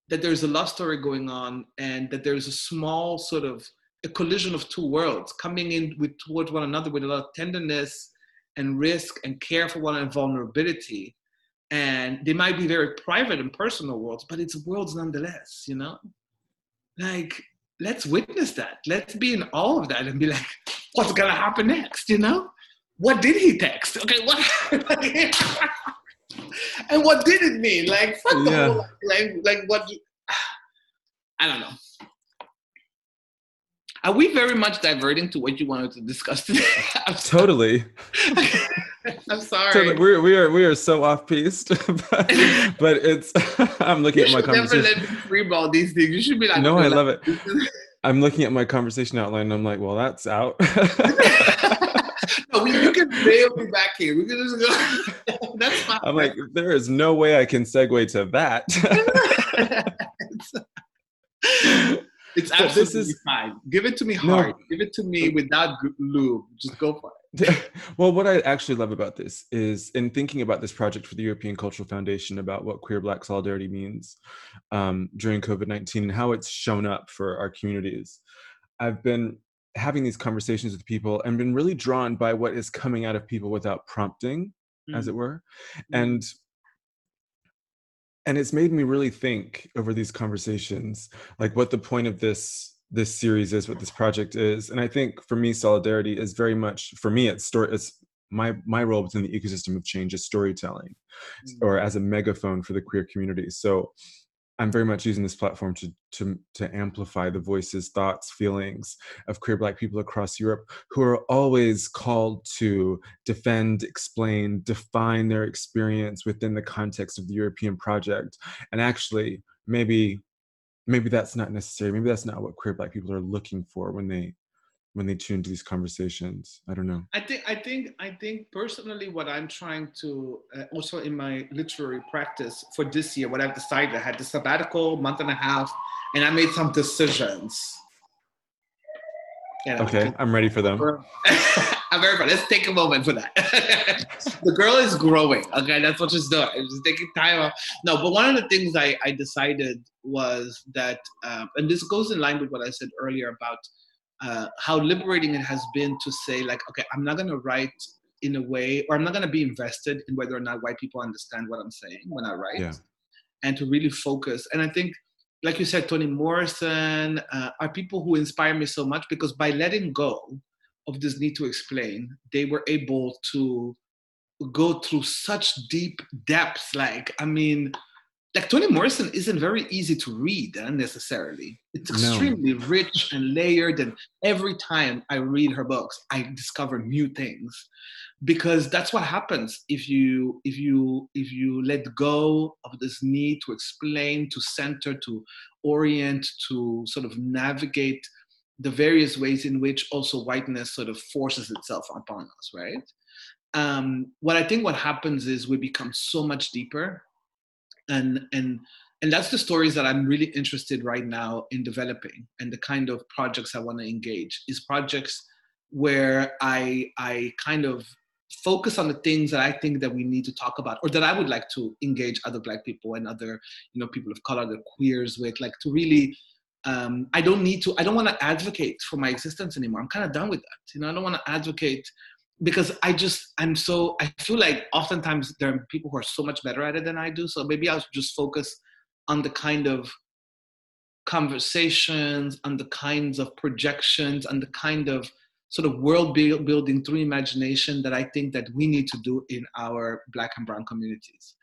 that there's a love story going on and that there's a small sort of a collision of two worlds coming in with towards one another with a lot of tenderness and risk and care for one and vulnerability. And they might be very private and personal worlds but it's worlds nonetheless you know? Like let's witness that let's be in all of that and be like what's gonna happen next you know what did he text okay what (laughs) and what did it mean? Like, fuck the Yeah. whole, like, like what? I don't know. Are we very much diverting to what you wanted to discuss today? (laughs) Totally. (laughs) (laughs) I'm sorry. Totally. We're, we are we are so off piste, (laughs) but, (laughs) but it's. I'm looking you at my should never conversation. let me freeball these things. You should be like, No, I love it. I'm looking at my conversation outline. and I'm like, well, that's out. no, we, you can bail me back here. We can just go. That's fine. I'm like, there is no way I can segue to that. it's absolutely this is- fine. Give it to me No. hard. Give it to me without lube. Just go for it. (laughs) well, what I actually love about this is in thinking about this project for the European Cultural Foundation about what queer Black solidarity means um, during COVID 19 and how it's shown up for our communities. I've been having these conversations with people and been really drawn by what is coming out of people without prompting, as it were. And and it's made me really think over these conversations like what the point of this this series is what this project is and i think for me solidarity is very much for me it's story it's my my role within the ecosystem of change is storytelling mm. or as a megaphone for the queer community. So i'm very much using this platform to to to amplify the voices thoughts feelings of queer black people across europe who are always called to defend explain define their experience within the context of the european project. And actually maybe maybe that's not necessary maybe that's not what queer black people are looking for when they when they tune to these conversations i don't know I think I think I think personally what I'm trying to uh, also in my literary practice for this year what I've decided I had the sabbatical month and a half and I made some decisions. You know, okay i'm ready for them (laughs) I'm very proud. Let's take a moment for that. (laughs) the girl is growing. Okay, that's what she's doing. She's taking time off. No, but one of the things I, I decided was that, um, and this goes in line with what I said earlier about uh, how liberating it has been to say, like, okay, I'm not going to write in a way, or I'm not going to be invested in whether or not white people understand what I'm saying when I write, Yeah. and to really focus. And I think, like you said, Toni Morrison uh, are people who inspire me so much because by letting go of this need to explain, they were able to go through such deep depths. Like, I mean, like Toni Morrison isn't very easy to read uh, necessarily. It's No. extremely rich and layered, and every time I read her books, I discover new things because that's what happens if you if you if you let go of this need to explain, to center, to orient, to sort of navigate the various ways in which also whiteness sort of forces itself upon us, right? Um, what I think what happens is we become so much deeper and and and that's the stories that i'm really interested right now in developing and the kind of projects i want to engage is projects where i i kind of focus on the things that i think that we need to talk about or that i would like to engage other black people and other you know people of color the queers with like to really um, i don't need to i don't want to advocate for my existence anymore. I'm kind of done with that. You know i don't want to advocate because I just I'm so I feel like oftentimes there are people who are so much better at it than I do. So maybe I'll just focus on the kind of conversations, on the kinds of projections, on the kind of sort of world building through imagination that I think that we need to do in our Black and Brown communities,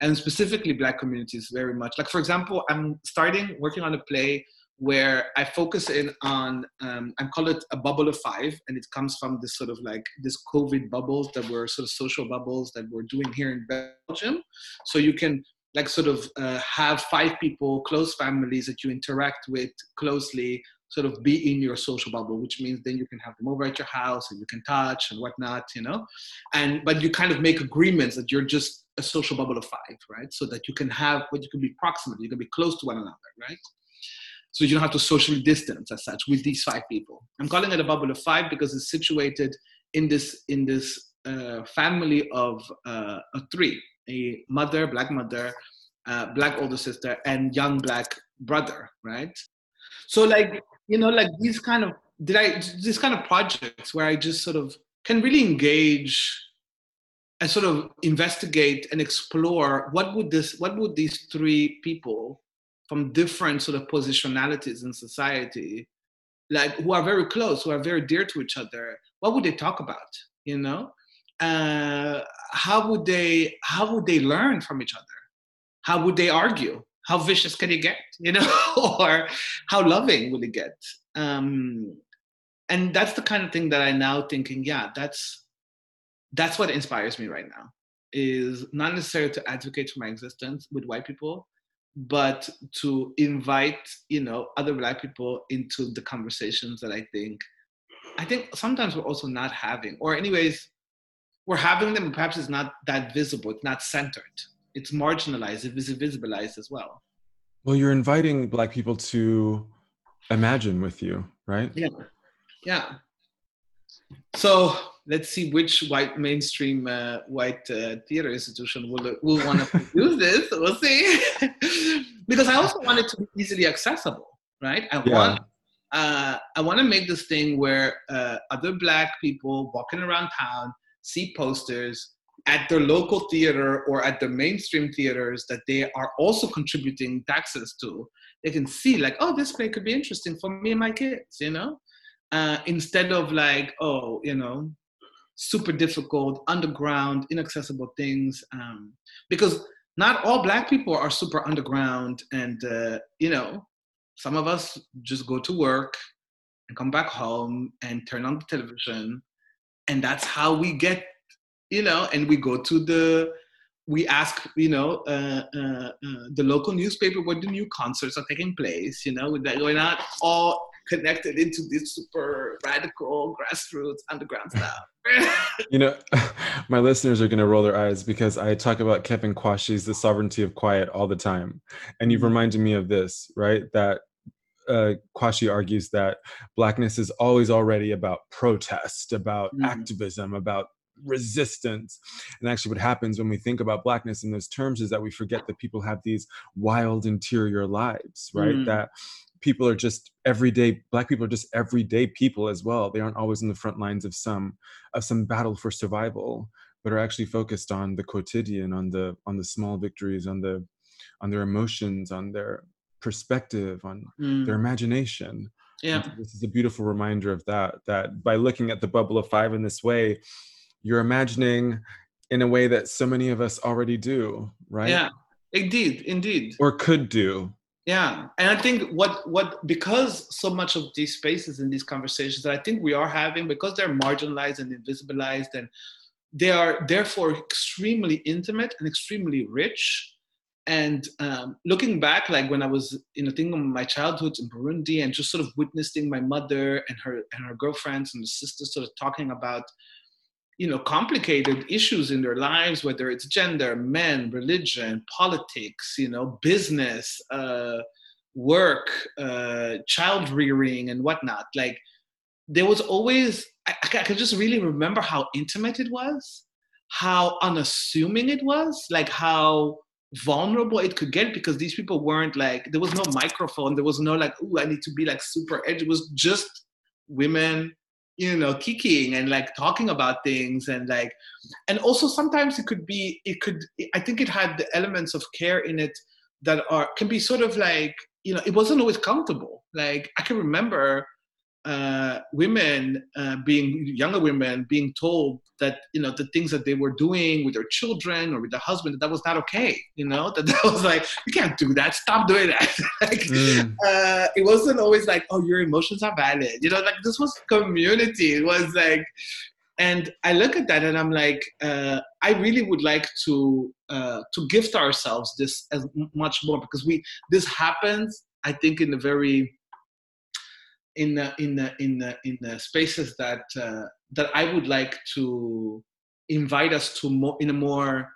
and specifically Black communities very much. Like for example, I'm starting working on a play where I focus in on, um, I call it a bubble of five, and it comes from this sort of like this COVID bubbles that were sort of social bubbles that we're doing here in Belgium. So you can like sort of uh, have five people, close families that you interact with closely, sort of be in your social bubble, which means then you can have them over at your house and you can touch and whatnot, you know. And but you kind of make agreements that you're just a social bubble of five, right? So that you can have what you can be proximate, you can be close to one another, right? So you don't have to socially distance as such with these five people. I'm calling it a bubble of five because it's situated in this in this uh, family of uh, three: a mother, black mother, uh, black older sister, and young black brother. Right. So like you know, like these kind of did I these kind of projects where I just sort of can really engage and sort of investigate and explore what would this what would these three people from different sort of positionalities in society like who are very close who are very dear to each other what would they talk about you know? Uh, how would they how would they learn from each other? How would they argue? How vicious can it get you know? (laughs) Or how loving will it get? Um, and that's the kind of thing that i now thinking yeah that's that's what inspires me right now is not necessarily to advocate for my existence with white people but to invite you know other black people into the conversations that i think i think sometimes we're also not having or anyways we're having them perhaps it's not that visible it's not centered. It's marginalized it's visibilized as well. Well you're inviting black people to imagine with you right? Yeah. Yeah. So let's see which white mainstream uh, white uh, theater institution will will want to (laughs) produce this. We'll see. (laughs) because I also want it to be easily accessible, right? I yeah. want uh, I want to make this thing where uh, other Black people walking around town see posters at their local theater or at the mainstream theaters that they are also contributing taxes to. They can see like, oh, this play could be interesting for me and my kids, you know. Uh, instead of like, oh, you know, super difficult, underground, inaccessible things. Um, because not all Black people are super underground, and uh, you know, some of us just go to work and come back home and turn on the television, and that's how we get, you know, and we go to the we ask, you know, uh, uh, uh, the local newspaper where the new concerts are taking place. You know, we're not all connected into this super radical grassroots underground (laughs) stuff. you know, (laughs) my listeners are going to roll their eyes because I talk about Kevin Quashie's The Sovereignty of Quiet all the time. And you've mm-hmm. reminded me of this, right? That uh, argues that blackness is always already about protest, about mm. activism, about resistance. And actually, what happens when we think about blackness in those terms is that we forget that people have these wild interior lives, right? Mm. That people are just everyday black people are just everyday people as well. They aren't always in the front lines of some of some battle for survival but are actually focused on the quotidian on the on the small victories on the on their emotions on their perspective on mm. their imagination yeah. this is a beautiful reminder of that that by looking at the bubble of five in this way you're imagining in a way that so many of us already do right? Yeah. Indeed indeed. Or could do yeah and i think what what because so much of these spaces and these conversations that i think we are having because they're marginalized and invisibilized and they are therefore extremely intimate and extremely rich. And um, looking back like when i was you know thinking of my childhood in burundi and just sort of witnessing my mother and her and her girlfriends and the sisters sort of talking about you know complicated issues in their lives whether it's gender men religion politics you know business uh, work uh, child rearing and whatnot. Like there was always I, I could just really remember how intimate it was how unassuming it was like how vulnerable it could get because these people weren't like there was no microphone there was no like oh i need to be like super edgy. It was just women you know kicking and like talking about things and like and also sometimes it could be it could i think it had the elements of care in it that are can be sort of like you know it wasn't always comfortable. Like i can remember uh, women uh, being younger women being told that you know the things that they were doing with their children or with their husband that, that was not okay you know? That (laughs) that was like you can't do that. Stop doing that. (laughs) Like mm. uh, it wasn't always like oh your emotions are valid. You know like this was community. It was like and i look at that and i'm like uh, i really would like to uh, to gift ourselves this as much more because we this happens i think in a very in the, in the, in the, in the spaces that uh, that I would like to invite us to more in a more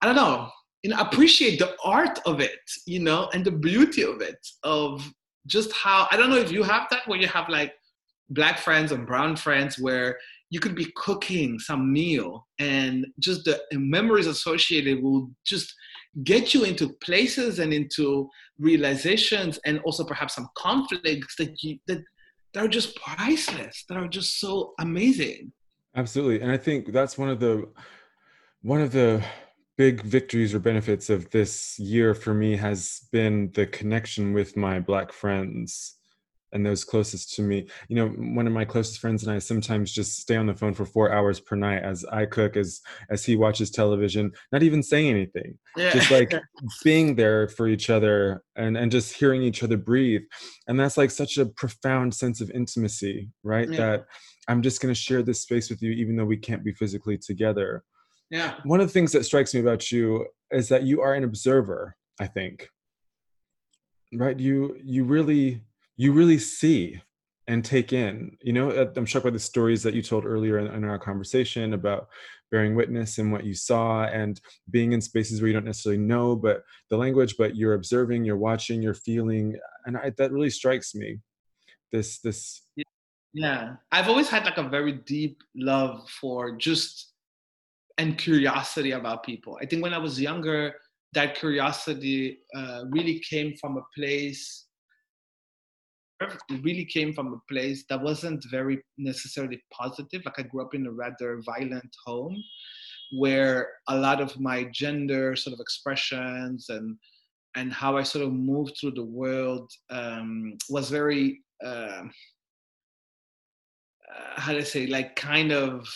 I don't know you know appreciate the art of it you know and the beauty of it of just how I don't know if you have that where you have like black friends and brown friends where you could be cooking some meal and just the memories associated will just get you into places and into realizations and also perhaps some conflicts that you that, that are just priceless that are just so amazing. Absolutely. And i think that's one of the one of the big victories or benefits of this year for me has been the connection with my black friends and those closest to me you know one of my closest friends and i sometimes just stay on the phone for four hours per night as i cook as as he watches television not even saying anything yeah. just like (laughs) being there for each other and and just hearing each other breathe and that's like such a profound sense of intimacy right yeah. that i'm just going to share this space with you even though we can't be physically together yeah one of the things that strikes me about you is that you are an observer i think right you you really you really see and take in you know uh, i'm struck by the stories that you told earlier in, in, our conversation about bearing witness and what you saw and being in spaces where you don't necessarily know but the language but you're observing you're watching you're feeling and I, that really strikes me this this yeah i've always had like a very deep love for just and curiosity about people. I think when I was younger, that curiosity uh, really came from a place. Really came from a place that wasn't very necessarily positive. Like I grew up in a rather violent home, where a lot of my gender sort of expressions and and how I sort of moved through the world um, was very uh, uh, how I say like kind of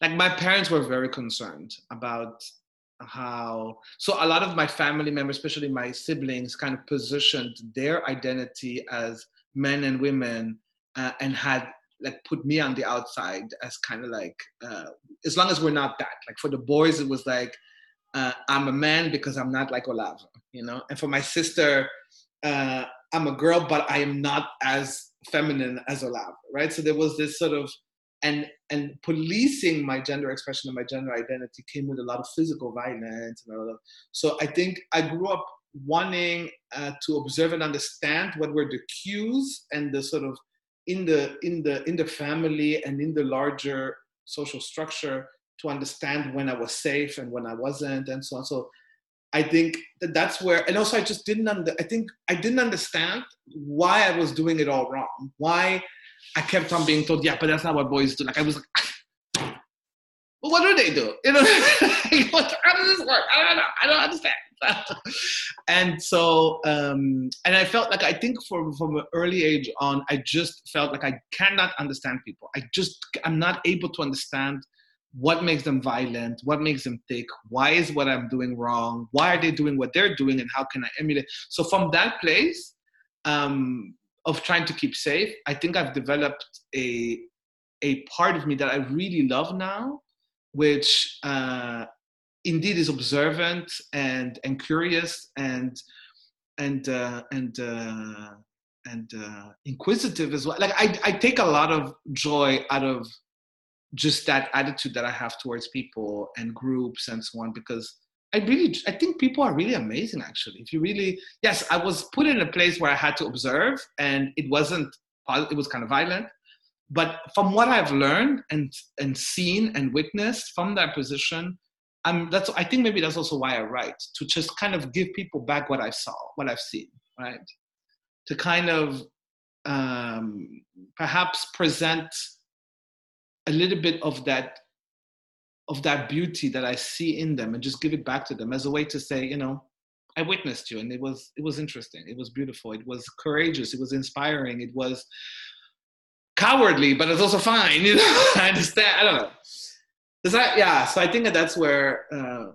like my parents were very concerned about how so a lot of my family members especially my siblings kind of positioned their identity as men and women uh, and had like put me on the outside as kind of like uh, as long as we're not that. Like for the boys it was like uh, i'm a man because i'm not like Olave you know? And for my sister uh, i'm a girl but i am not as feminine as Olave right? So there was this sort of and and policing my gender expression and my gender identity came with a lot of physical violence and all of, so i think i grew up wanting uh, to observe and understand what were the cues and the sort of in the in the in the family and in the larger social structure to understand when i was safe and when i wasn't and so on. So i think that that's where and also i just didn't under i think i didn't understand why i was doing it all wrong why I kept on being told, yeah, but that's not what boys do. Like I was like, (laughs) well, what do they do? (laughs) You know, how does this work? I don't know. I don't understand. (laughs) and so, um, and I felt like I think from from an early age on, I just felt like I cannot understand people. I just I'm not able to understand what makes them violent, what makes them thick, why is what I'm doing wrong, why are they doing what they're doing, and how can I emulate? So from that place, um, of trying to keep safe, I think I've developed a a part of me that I really love now, which uh, indeed is observant and and curious and and uh, and uh, and uh, inquisitive as well. Like I I take a lot of joy out of just that attitude that I have towards people and groups and so on because I really, I think people are really amazing. Actually, if you really, yes, I was put in a place where I had to observe, and it wasn't, it was kind of violent. But from what I've learned and and seen and witnessed from that position, I'm that's. I think maybe that's also why I write to just kind of give people back what I saw, what I've seen, right? To kind of um, perhaps present a little bit of that of that beauty that I see in them and just give it back to them as a way to say, you know, I witnessed you and it was it was interesting. It was beautiful. It was courageous. It was inspiring. It was cowardly, but it's also fine. (laughs) You know, I understand. I don't know. Does that yeah? So I think that that's where uh,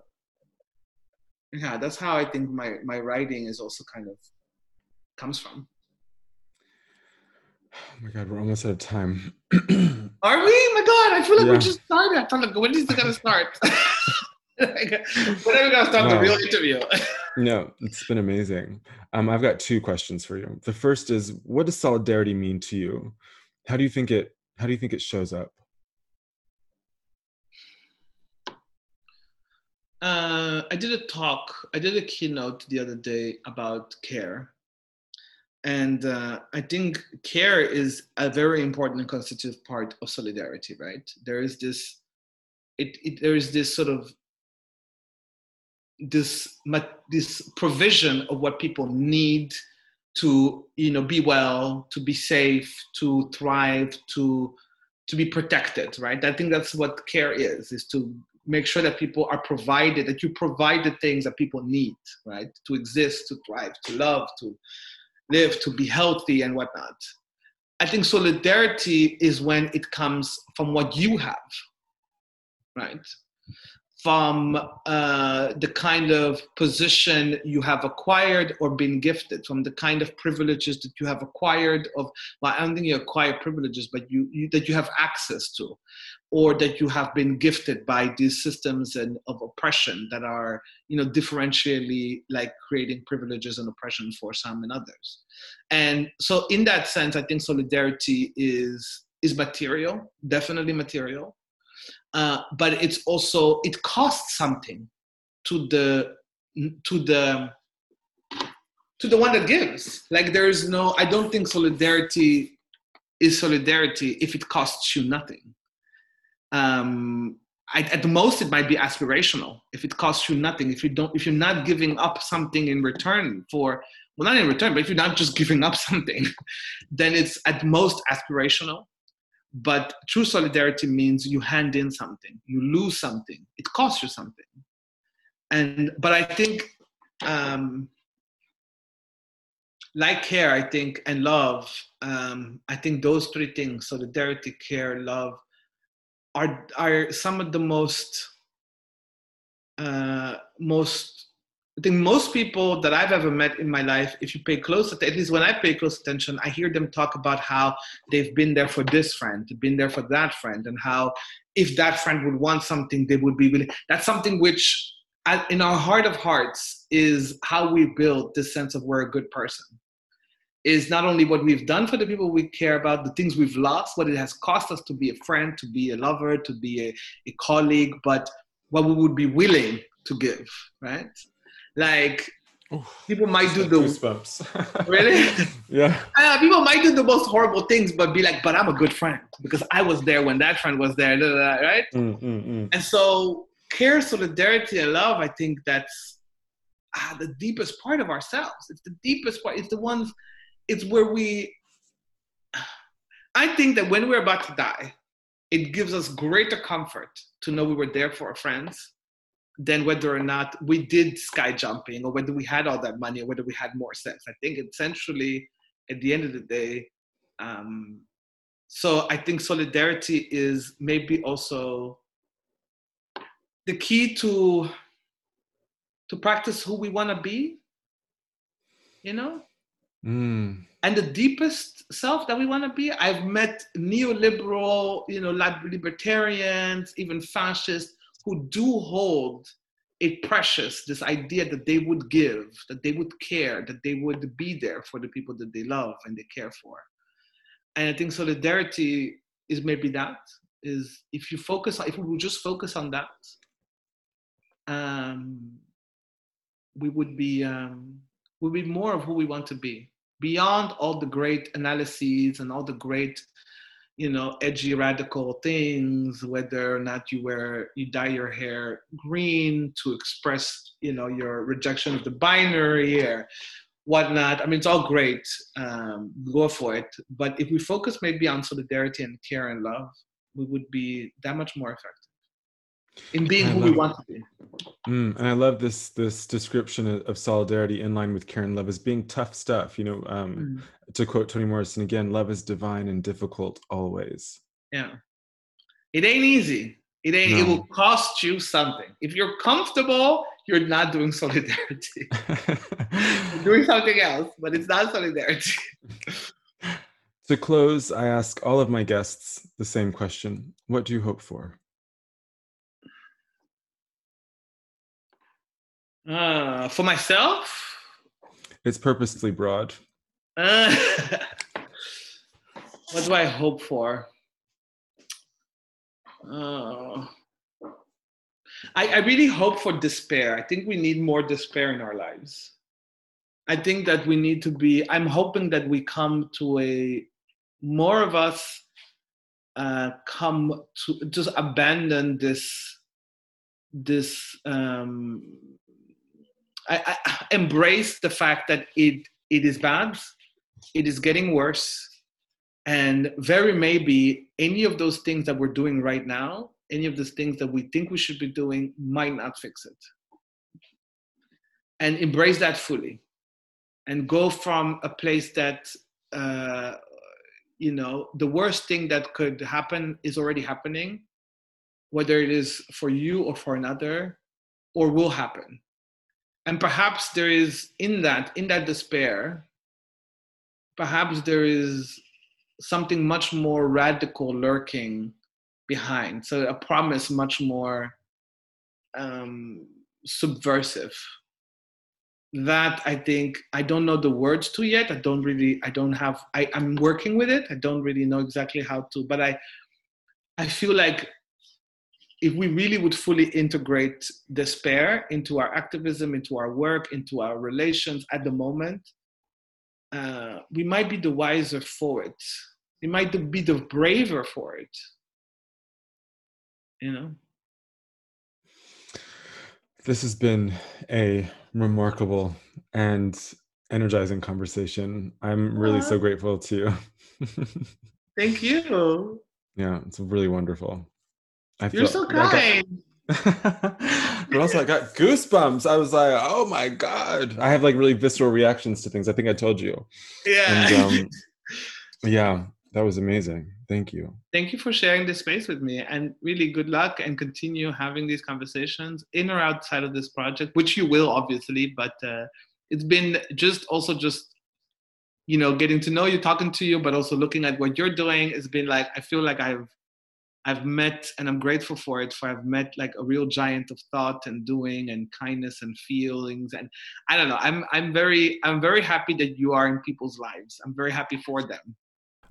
yeah, that's how I think my my writing is also kind of comes from. Oh my god, we're almost out of time. (clears throat) Are we? My god, I feel like yeah. we're just starting. I feel like when is it gonna start? like, (laughs) when are we gonna start wow. the real interview? (laughs) no, it's been amazing. Um, I've got two questions for you. The first is, what does solidarity mean to you? How do you think it? How do you think it shows up? Uh, I did a talk. I did a keynote the other day about care, and uh, I think care is a very important and constitutive part of solidarity. Right? There is this, it, it there is this sort of this this provision of what people need to you know be well to be safe to thrive to to be protected right i think that's what care is is to make sure that people are provided that you provide the things that people need right to exist to thrive to love to live to be healthy and whatnot. I think solidarity is when it comes from what you have right from uh, the kind of position you have acquired or been gifted, from the kind of privileges that you have acquired of, well, I don't think you acquire privileges, but you, you, that you have access to, or that you have been gifted by these systems and, of oppression that are, you know, differentially like creating privileges and oppression for some and others. And so in that sense, I think solidarity is, is material, definitely material uh, but it's also it costs something to the to the to the one that gives. Like there is no i don't think solidarity is solidarity if it costs you nothing. Um, I, at the most it might be aspirational if it costs you nothing if you don't if you're not giving up something in return for well not in return but if you're not just giving up something (laughs) then it's at most aspirational but true solidarity means you hand in something, you lose something, it costs you something. And but I think um, like care, I think, and love, um, I think those three things, solidarity, care, love, are are some of the most uh, most I think most people that I've ever met in my life, if you pay close attention, at least when I pay close attention, I hear them talk about how they've been there for this friend, been there for that friend, and how if that friend would want something, they would be willing. That's something which, in our heart of hearts, is how we build this sense of we're a good person. Is not only what we've done for the people we care about, the things we've lost, what it has cost us to be a friend, to be a lover, to be a, a colleague, but what we would be willing to give, right? Like people might do the goosebumps. (laughs) really, (laughs) yeah. (laughs) Uh, people might do the most horrible things, but be like, "But I'm a good friend because I was there when that friend was there." Blah, blah, blah, right? Mm, mm, mm. And so, care, solidarity, and love. I think that's ah, the deepest part of ourselves. It's the deepest part. It's the ones. It's where we. I think that when we're about to die, it gives us greater comfort to know we were there for our friends than whether or not we did sky jumping or whether we had all that money or whether we had more sex. I think essentially, at the end of the day, um, so I think solidarity is maybe also the key to to practice who we want to be. You know. Mm. And the deepest self that we want to be, I've met neoliberal, you know, libertarians, even fascists who do hold it precious, this idea that they would give, that they would care, that they would be there for the people that they love and they care for. And I think solidarity is maybe that, is if you focus, if we would just focus on that, um, we would be, um, would be more of who we want to be. Beyond all the great analyses and all the great you know edgy radical things whether or not you wear you dye your hair green to express you know your rejection of the binary or whatnot. I mean it's all great um, go for it. But if we focus maybe on solidarity and care and love we would be that much more effective in being who we want to be. Mm, and I love this this description of, of, solidarity in line with care and love as being tough stuff. You know, um, mm. to quote Toni Morrison again, love is divine and difficult always. Yeah, it ain't easy. It ain't. No. It will cost you something. If you're comfortable, you're not doing (laughs) solidarity. you're (laughs) doing something else, but it's not solidarity. to close, I ask all of my guests the same question: What do you hope for? Uh, for myself? It's purposely broad. Uh, (laughs) what do I hope for? Uh, I, I really hope for despair. I think we need more despair in our lives. I think that we need to be. I'm hoping that we come to a more of us uh, come to just abandon this this um, I, I embrace the fact that it it is bad, it is getting worse, and very maybe any of those things that we're doing right now, any of those things that we think we should be doing, might not fix it. And embrace that fully, and go from a place that uh, you know the worst thing that could happen is already happening, whether it is for you or for another, or will happen and perhaps there is in that in that despair perhaps there is something much more radical lurking behind. So a promise much more um, subversive that i think i don't know the words to yet. I don't really i don't have I, i'm working with it. I don't really know exactly how to but i i feel like if we really would fully integrate despair into our activism, into our work, into our relations at the moment, uh, we might be the wiser for it. We might be the braver for it. You know? This has been a remarkable and energizing conversation. I'm really so grateful to you. (laughs) thank you. Yeah, it's really wonderful. I You're so kind. (laughs) but also I got goosebumps. I was like, oh my God. I have like really visceral reactions to things. I think I told you. Yeah. And, um, (laughs) yeah, that was amazing. Thank you. Thank you for sharing this space with me and really good luck and continue having these conversations in or outside of this project, which you will obviously, but uh, it's been just also just you know getting to know you talking to you but also looking at what you're doing it's been like i feel like i've I've met, and I'm grateful for it, for I've met like a real giant of thought and doing and kindness and feelings. And I don't know, I'm, I'm very, I'm very happy that you are in people's lives. I'm very happy for them.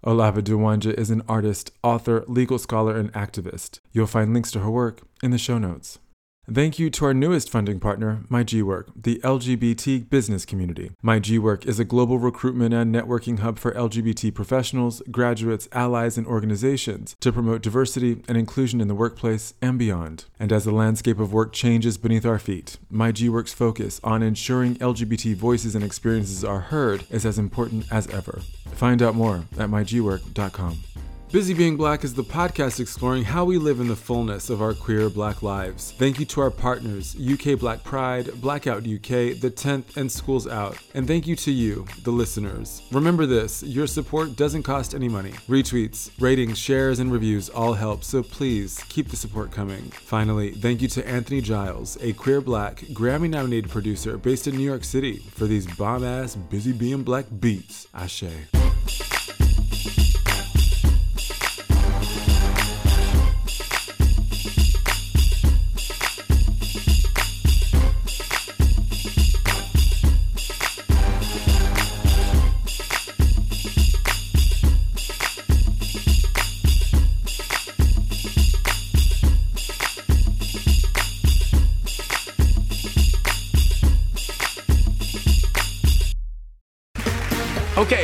Olave Nduwanje is an artist, author, legal scholar, and activist. You'll find links to her work in the show notes. Thank you to our newest funding partner, MyGWork, the LGBT business community. MyGWork is a global recruitment and networking hub for LGBT professionals, graduates, allies, and organizations to promote diversity and inclusion in the workplace and beyond. And as the landscape of work changes beneath our feet, MyGWork's focus on ensuring LGBT voices and experiences are heard is as important as ever. Find out more at mygwork.com. Busy Being Black is the podcast exploring how we live in the fullness of our queer black lives. Thank you to our partners, UK Black Pride, Blackout UK, The 10th, and Schools Out. And thank you to you, the listeners. Remember this your support doesn't cost any money. Retweets, ratings, shares, and reviews all help, so please keep the support coming. Finally, thank you to Anthony Giles, a queer black, Grammy nominated producer based in New York City, for these bomb ass Busy Being Black beats. Ashe.